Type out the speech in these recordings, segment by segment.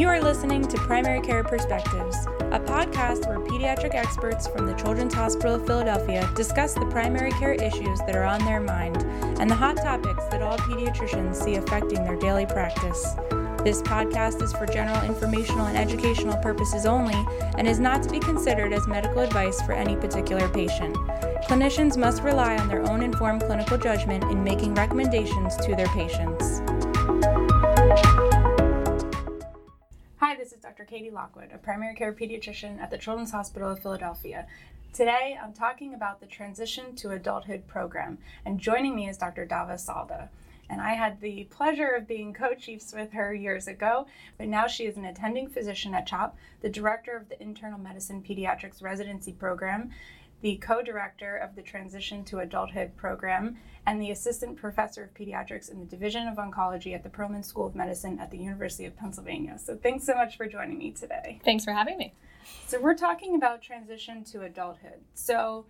You are listening to Primary Care Perspectives, a podcast where pediatric experts from the Children's Hospital of Philadelphia discuss the primary care issues that are on their mind and the hot topics that all pediatricians see affecting their daily practice. This podcast is for general informational and educational purposes only and is not to be considered as medical advice for any particular patient. Clinicians must rely on their own informed clinical judgment in making recommendations to their patients. This is Dr. Katie Lockwood, a primary care pediatrician at the Children's Hospital of Philadelphia. Today, I'm talking about the Transition to Adulthood program, and joining me is Dr. Dava Szalda and I had the pleasure of being co chiefs with her years ago. But now she is an attending physician at CHOP, the director of the Internal Medicine Pediatrics Residency Program, the co director of the Transition to Adulthood program, and the assistant professor of pediatrics in the Division of Oncology at the Perelman School of Medicine at the University of Pennsylvania. So thanks so much for joining me today. Thanks for having me. So we're talking about transition to adulthood. So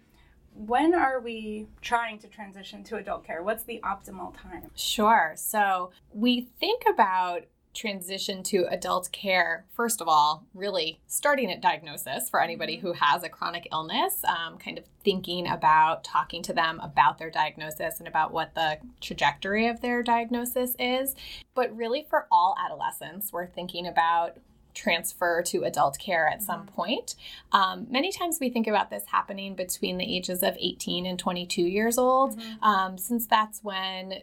when are we trying to transition to adult care? What's the optimal time? Sure. So we think about transition to adult care, first of all, really starting at diagnosis for anybody mm-hmm. who has a chronic illness, um, kind of thinking about talking to them about their diagnosis and about what the trajectory of their diagnosis is. But really, for all adolescents, we're thinking about transfer to adult care at mm-hmm. some point. Um, many times we think about this happening between the ages of 18 and 22 years old, mm-hmm. um, since that's when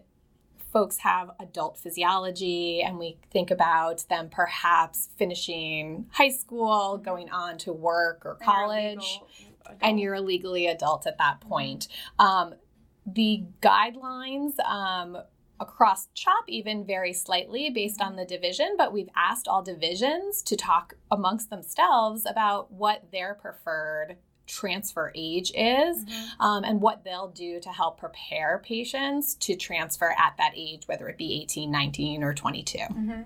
folks have adult physiology and we think about them perhaps finishing high school, going on to work or college, and you're legally adult at that point. Um, the guidelines um, across CHOP even vary slightly based on the division, but we've asked all divisions to talk amongst themselves about what their preferred transfer age is mm-hmm. um, and what they'll do to help prepare patients to transfer at that age, whether it be 18, 19, or 22. Mm-hmm.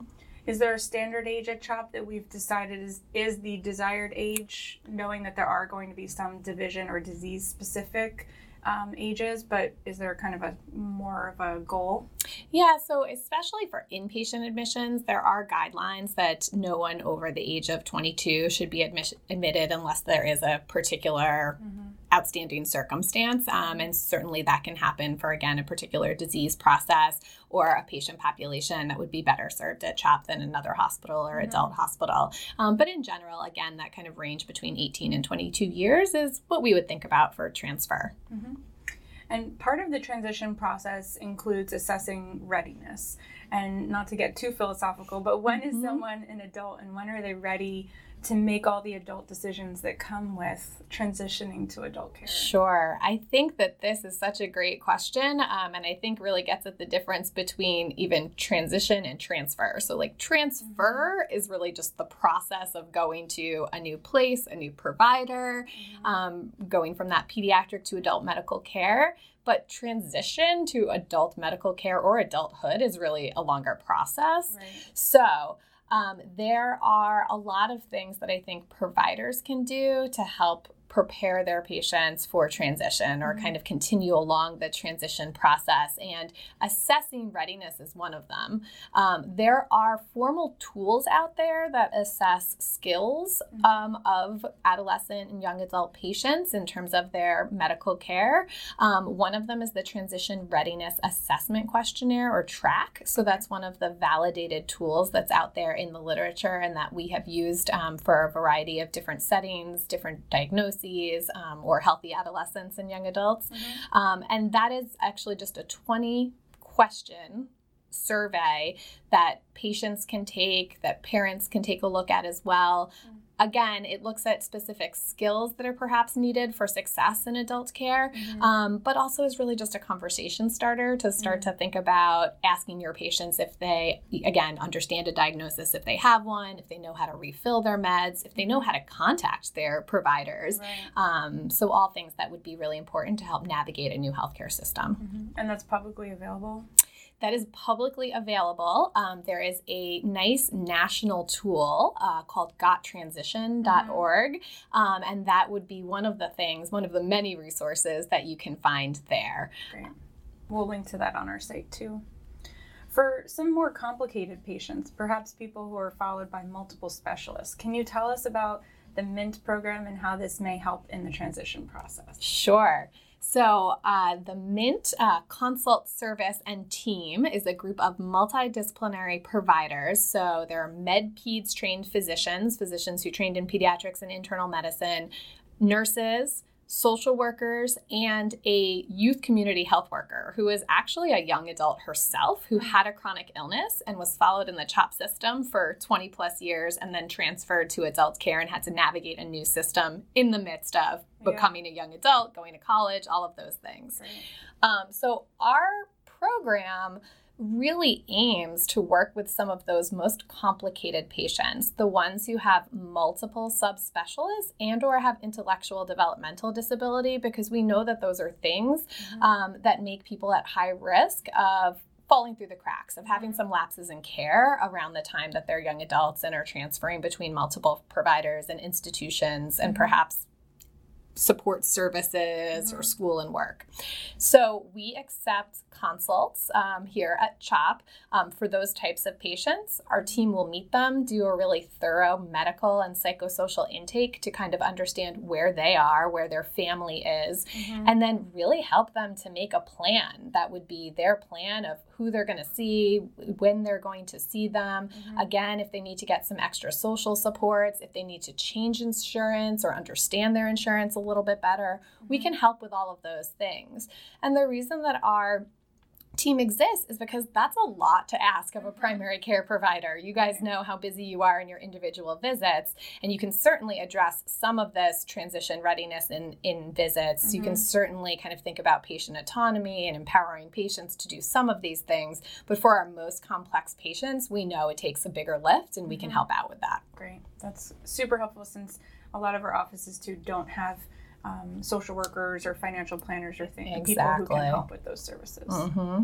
Is there a standard age at CHOP that we've decided is, is the desired age, knowing that there are going to be some division or disease specific um, ages, but is there kind of a more of a goal? Yeah, so especially for inpatient admissions, there are guidelines that no one over the age of 22 should be admi- admitted unless there is a particular mm-hmm. Outstanding circumstance. Um, and certainly that can happen for, again, a particular disease process or a patient population that would be better served at CHOP than another hospital or mm-hmm. adult hospital. Um, but in general, again, that kind of range between 18 and 22 years is what we would think about for transfer. Mm-hmm. And part of the transition process includes assessing readiness. And not to get too philosophical, but when mm-hmm. is someone an adult and when are they ready to make all the adult decisions that come with transitioning to adult care? Sure. I think that this is such a great question. Um, and I think really gets at the difference between even transition and transfer. So, like, transfer mm-hmm. is really just the process of going to a new place, a new provider, mm-hmm. um, going from that pediatric to adult medical care. But transition to adult medical care or adulthood is really a longer process. Right. So, um, there are a lot of things that I think providers can do to help prepare their patients for transition or mm-hmm. kind of continue along the transition process. And assessing readiness is one of them. Um, there are formal tools out there that assess skills mm-hmm. um, of adolescent and young adult patients in terms of their medical care. Um, one of them is the Transition Readiness Assessment Questionnaire or TRAQ. So that's one of the validated tools that's out there in the literature and that we have used um, for a variety of different settings, different diagnoses um, or healthy adolescents and young adults. Mm-hmm. Um, and that is actually just a 20 question survey that patients can take, that parents can take a look at as well. Mm-hmm. Again, it looks at specific skills that are perhaps needed for success in adult care, mm-hmm. um, but also is really just a conversation starter to start mm-hmm. to think about asking your patients if they, again, understand a diagnosis, if they have one, if they know how to refill their meds, if they know how to contact their providers. Right. Um, so, all things that would be really important to help navigate a new healthcare system. Mm-hmm. And that's publicly available? That is publicly available. Um, there is a nice national tool uh, called gottransition.org, mm-hmm. um, and that would be one of the things, one of the many resources that you can find there. Great. We'll link to that on our site too. For some more complicated patients, perhaps people who are followed by multiple specialists, can you tell us about the MINT program and how this may help in the transition process? Sure. So, uh, the MINT uh, consult service and team is a group of multidisciplinary providers. So, there are med peds trained physicians, physicians who trained in pediatrics and internal medicine, nurses, social workers, and a youth community health worker who is actually a young adult herself who had a chronic illness and was followed in the CHOP system for 20 plus years and then transferred to adult care and had to navigate a new system in the midst of becoming yeah. a young adult, going to college, all of those things. Um, so, our program really aims to work with some of those most complicated patients the ones who have multiple subspecialists and or have intellectual developmental disability because we know that those are things mm-hmm. um, that make people at high risk of falling through the cracks of having mm-hmm. some lapses in care around the time that they're young adults and are transferring between multiple providers and institutions and mm-hmm. perhaps support services mm-hmm. or school and work. So we accept consults um, here at CHOP um, for those types of patients. Our team will meet them, do a really thorough medical and psychosocial intake to kind of understand where they are, where their family is, mm-hmm. and then really help them to make a plan that would be their plan of who they're going to see, when they're going to see them. Mm-hmm. Again, if they need to get some extra social supports, if they need to change insurance or understand their insurance a little bit better, mm-hmm. we can help with all of those things. And the reason that our team exists is because that's a lot to ask of a mm-hmm. primary care provider. You guys know how busy you are in your individual visits, and you can certainly address some of this transition readiness in, in visits. Mm-hmm. You can mm-hmm. certainly kind of think about patient autonomy and empowering patients to do some of these things. But for our most complex patients, we know it takes a bigger lift, and we mm-hmm. can help out with that. Great. That's super helpful since a lot of our offices too don't have um, social workers or financial planners or things, exactly. people who can help with those services. Mm-hmm.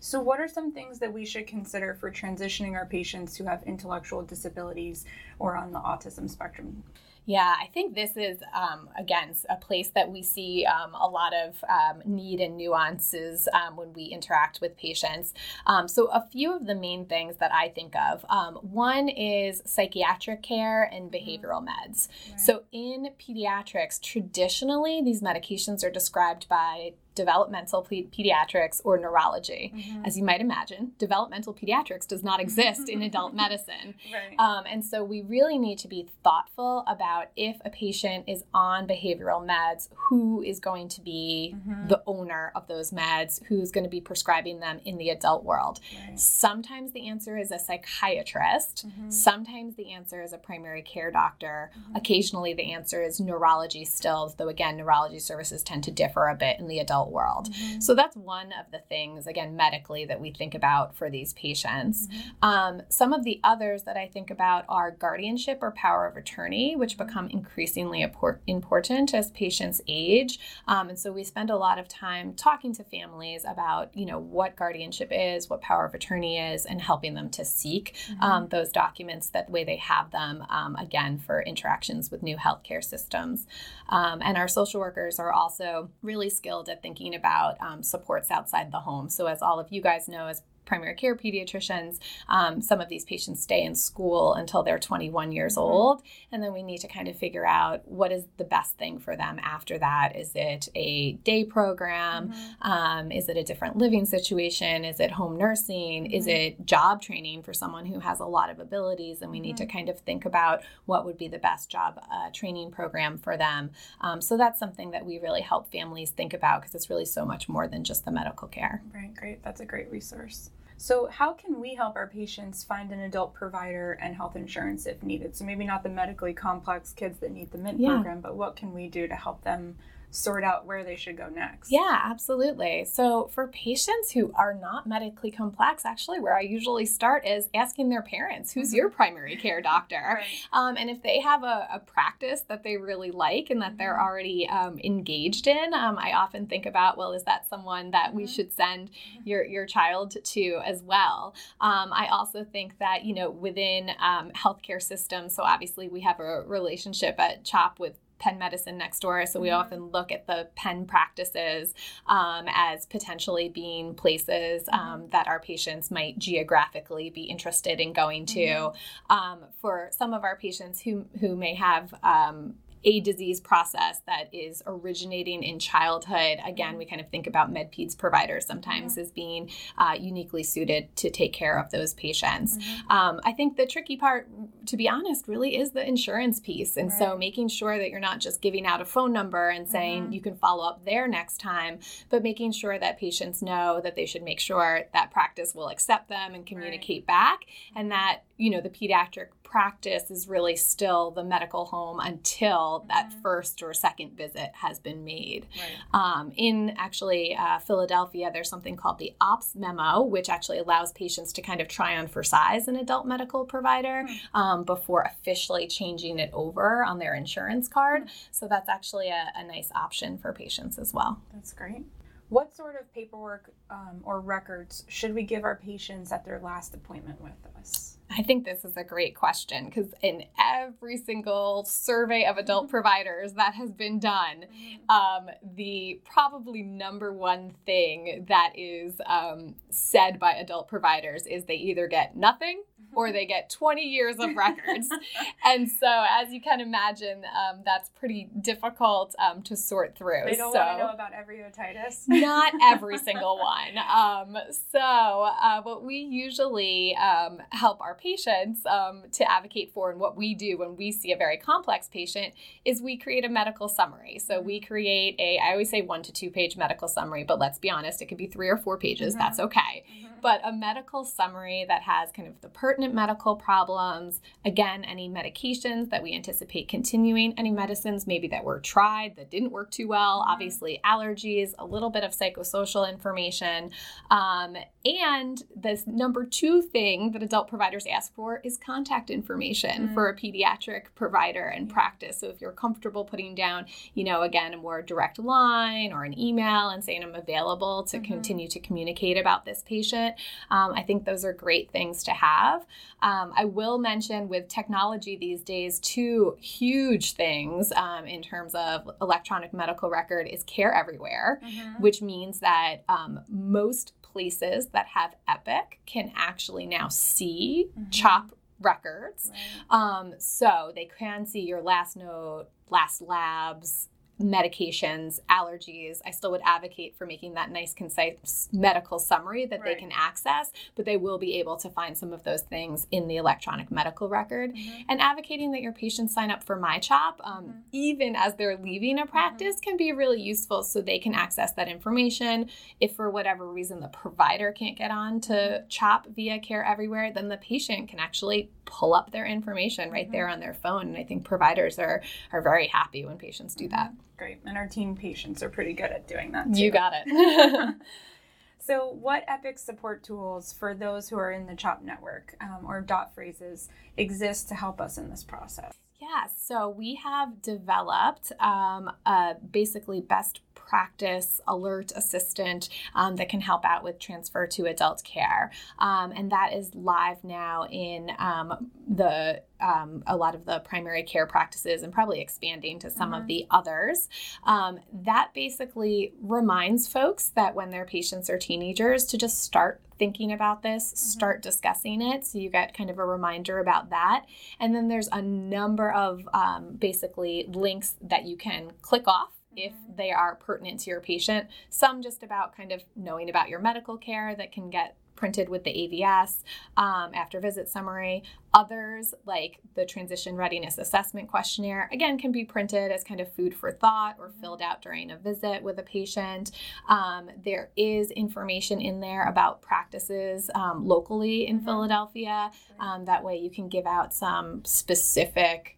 So, what are some things that we should consider for transitioning our patients who have intellectual disabilities or on the autism spectrum? Yeah, I think this is, um, again, a place that we see um, a lot of um, need and nuances um, when we interact with patients. Um, so, a few of the main things that I think of um, one is psychiatric care and mm-hmm. behavioral meds. Right. So, in pediatrics, traditionally, these medications are described by developmental pediatrics or neurology. Mm-hmm. As you might imagine, developmental pediatrics does not exist in adult medicine. Right. Um, and so we really need to be thoughtful about if a patient is on behavioral meds, who is going to be mm-hmm. the owner of those meds, who's going to be prescribing them in the adult world. Right. Sometimes the answer is a psychiatrist, mm-hmm. sometimes the answer is a primary care doctor, mm-hmm. occasionally the answer is neurology still, though again, neurology services tend to differ a bit in the adult world. Mm-hmm. So that's one of the things, again, medically that we think about for these patients. Mm-hmm. Um, some of the others that I think about are guardianship or power of attorney, which mm-hmm. become increasingly important as patients age. Um, and so we spend a lot of time talking to families about, you know, what guardianship is, what power of attorney is, and helping them to seek mm-hmm. um, those documents that way they have them, um, again, for interactions with new healthcare systems. Um, and our social workers are also really skilled at thinking thinking about um, supports outside the home. So, as all of you guys know, as primary care pediatricians, um, some of these patients stay in school until they're 21 years mm-hmm. old. And then we need to kind of figure out what is the best thing for them after that. Is it a day program? Mm-hmm. Um, is it a different living situation? Is it home nursing? Mm-hmm. Is it job training for someone who has a lot of abilities? And we need to mm-hmm. kind of think about what would be the best job uh, training program for them. Um, so that's something that we really help families think about because it's really so much more than just the medical care. Right, great. That's a great resource. So, how can we help our patients find an adult provider and health insurance if needed? So, maybe not the medically complex kids that need the MINT yeah. program, but what can we do to help them sort out where they should go next. Yeah, absolutely. So, for patients who are not medically complex, actually, where I usually start is asking their parents, who's mm-hmm. your primary care doctor? Right. Um, and if they have a, a, practice that they really like and that mm-hmm. they're already um, engaged in, um, I often think about, well, is that someone that we mm-hmm. should send mm-hmm. your, your child to as well? Um, I also think that, you know, within um, healthcare systems, so obviously we have a relationship at CHOP with Penn Medicine next door, so we Mhm. often look at the Penn practices um, as potentially being places um, that our patients might geographically be interested in going to. Mhm. Um, for some of our patients who who may have um, a disease process that is originating in childhood. Again, we kind of think about MedPeds providers sometimes as being uh, uniquely suited to take care of those patients. Mhm. Um, I think the tricky part, to be honest, really is the insurance piece. And so making sure that you're not just giving out a phone number and saying Mhm. you can follow up there next time, but making sure that patients know that they should make sure that practice will accept them and communicate back and that, you know, the pediatric practice is really still the medical home until that first or second visit has been made. Right. Um, in actually uh, Philadelphia, there's something called the OPS memo, which actually allows patients to kind of try on for size an adult medical provider um, before officially changing it over on their insurance card. So that's actually a, a nice option for patients as well. That's great. What sort of paperwork um, or records should we give our patients at their last appointment with us? I think this is a great question because in every single survey of adult providers that has been done, um, the probably number one thing that is um, said by adult providers is they either get nothing or they get 20 years of records. and so, as you can imagine, um, that's pretty difficult um, to sort through. They don't so, want to know about every otitis. not every single one. Um, so, uh, what we usually um, help our patients um, to advocate for, and what we do when we see a very complex patient, is we create a medical summary. So, we create a, I always say one to two page medical summary, but let's be honest, it could be three or four pages. Mhm. That's okay Mhm. But a medical summary that has kind of the pertinent medical problems, again, any medications that we anticipate continuing, any medicines maybe that were tried that didn't work too well, Mhm. obviously allergies, a little bit of psychosocial information. Um, and this number two thing that adult providers ask for is contact information Mm. for a pediatric provider and practice. So if you're comfortable putting down, you know, again, a more direct line or an email and saying I'm available to Mhm. continue to communicate about this patient, um, I think those are great things to have. Um, I will mention with technology these days, two huge things um, in terms of electronic medical record is care everywhere, Mhm. which means that um, most places that have Epic can actually now see Mhm. CHOP records. Right. Um, so they can see your last note, last labs, medications, allergies. I still would advocate for making that nice, concise medical summary that they can access, but they will be able to find some of those things in the electronic medical record. Mhm. And advocating that your patients sign up for MyChop, um, Mhm. even as they're leaving a practice, can be really useful so they can access that information. If for whatever reason the provider can't get on to CHOP via Care Everywhere, then the patient can actually pull up their information right Mhm. there on their phone. And I think providers are are very happy when patients do that. Great. And our teen patients are pretty good at doing that too. You got it. So, what Epic support tools for those who are in the CHOP network um, or dot phrases exist to help us in this process? Yeah, so we have developed um, a basically best practice alert assistant um, that can help out with transfer to adult care. Um, and that is live now in um, the um, a lot of the primary care practices and probably expanding to some of Mhm. the others. Um, that basically reminds folks that when their patients are teenagers to just start thinking about this, start discussing it. So you get kind of a reminder about that. And then there's a number of um, basically links that you can click off if they are pertinent to your patient. Some just about kind of knowing about your medical care that can get printed with the AVS um, after visit summary. Others, like the transition readiness assessment questionnaire, again, can be printed as kind of food for thought or Mhm. filled out during a visit with a patient. Um, there is information in there about practices um, locally in Mhm. Philadelphia. Um, that way, you can give out some specific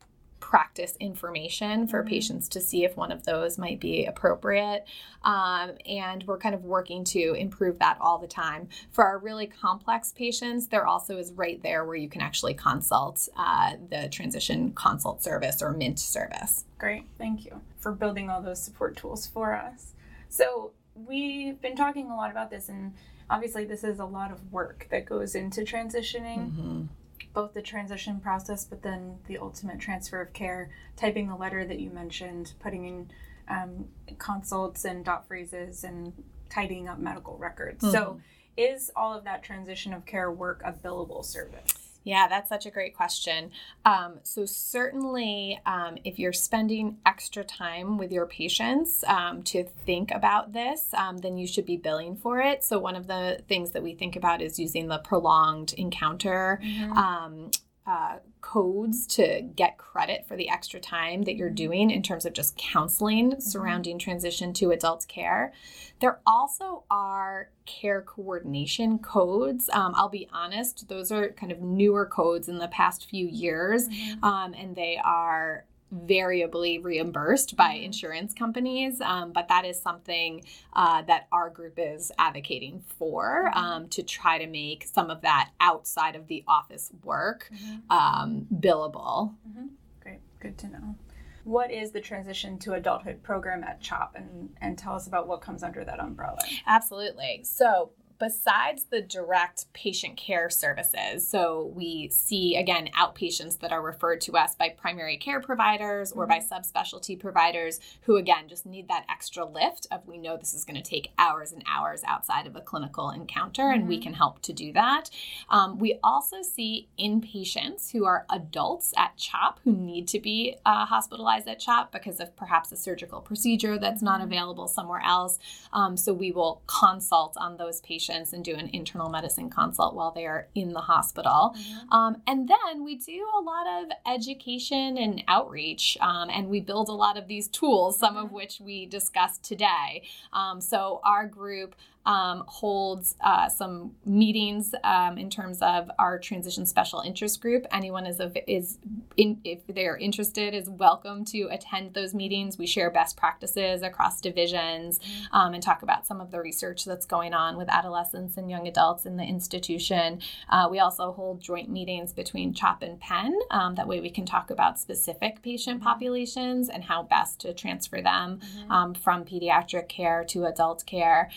practice information for Mhm. patients to see if one of those might be appropriate. Um, and we're kind of working to improve that all the time. For our really complex patients, there also is right there where you can actually consult uh, the transition consult service or MINT service. Great. Thank you for building all those support tools for us. So, we've been talking a lot about this, and obviously, this is a lot of work that goes into transitioning. Both the transition process, but then the ultimate transfer of care, typing the letter that you mentioned, putting in um, consults and dot phrases, and tidying up medical records. Mm-hmm. So, is all of that transition of care work a billable service? Yeah, that's such a great question. Um, so, certainly, um, if you're spending extra time with your patients um, to think about this, um, then you should be billing for it. So, one of the things that we think about is using the prolonged encounter. Mm-hmm um, uh, codes to get credit for the extra time that you're mm-hmm. doing in terms of just counseling mm-hmm. surrounding transition to adult care. There also are care coordination codes. Um, I'll be honest, those are kind of newer codes in the past few years, mm-hmm. um, and they are variably reimbursed by mm-hmm. insurance companies, um, but that is something uh, that our group is advocating for mm-hmm. um, to try to make some of that outside of the office work mm-hmm. um, billable. Mm-hmm. Great, good to know. What is the transition to adulthood program at CHOP and, and tell us about what comes under that umbrella? Absolutely. So, besides the direct patient care services, so we see again outpatients that are referred to us by primary care providers or by mm-hmm. subspecialty providers who again just need that extra lift of we know this is going to take hours and hours outside of a clinical encounter mm-hmm. and we mm-hmm. can help to do that. Um, we also see inpatients who are adults at CHOP who need to be uh, hospitalized at CHOP because of perhaps a surgical procedure that's not mm-hmm. available somewhere else. Um, so we will consult on those patients patients and do an internal medicine consult while they are in the hospital. Mm-hmm. Um, and then we do a lot of education and outreach, um, and we build a lot of these tools, some mm-hmm. of which we discussed today. Um, so our group um, holds uh, some meetings um, in terms of our transition special interest group. Anyone is is in, if they're interested is welcome to attend those meetings. We share best practices across divisions mm-hmm. um, and talk about some of the research that's going on with adolescents and young adults in the institution. Uh, we also hold joint meetings between CHOP and Penn. Um, that way, we can talk about specific patient mm-hmm. populations and how best to transfer them mm-hmm. Um, from pediatric care to adult care.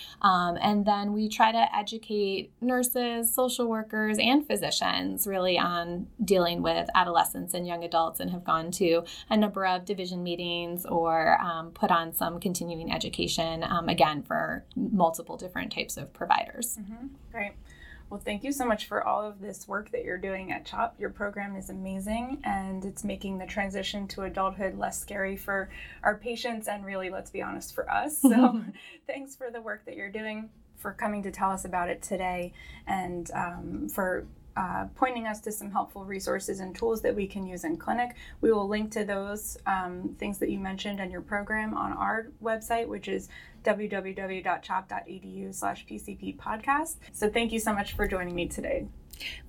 And then we try to educate nurses, social workers, and physicians really on dealing with adolescents and young adults and have gone to a number of division meetings or um, put on some continuing education, um, again, for multiple different types of providers. Mm-hmm. Great. Well, thank you so much for all of this work that you're doing at CHOP. Your program is amazing and it's making the transition to adulthood less scary for our patients and really, let's be honest, for us. So, thanks for the work that you're doing, for coming to tell us about it today, and um, for uh, pointing us to some helpful resources and tools that we can use in clinic. We will link to those um, things that you mentioned in your program on our website, which is www.chop.edu slash PCP podcast. So thank you so much for joining me today.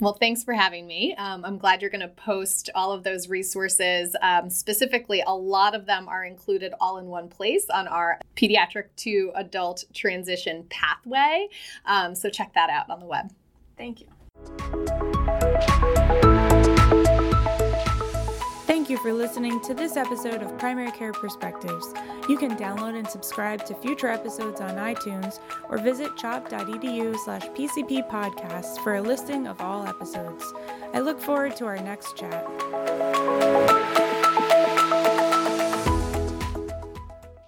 Well, thanks for having me. Um, I'm glad you're going to post all of those resources. Um, specifically, a lot of them are included all in one place on our pediatric to adult transition pathway. Um, so check that out on the web. Thank you. Thank you for listening to this episode of Primary Care Perspectives. You can download and subscribe to future episodes on iTunes or visit chop.edu slash PCP podcasts for a listing of all episodes. I look forward to our next chat.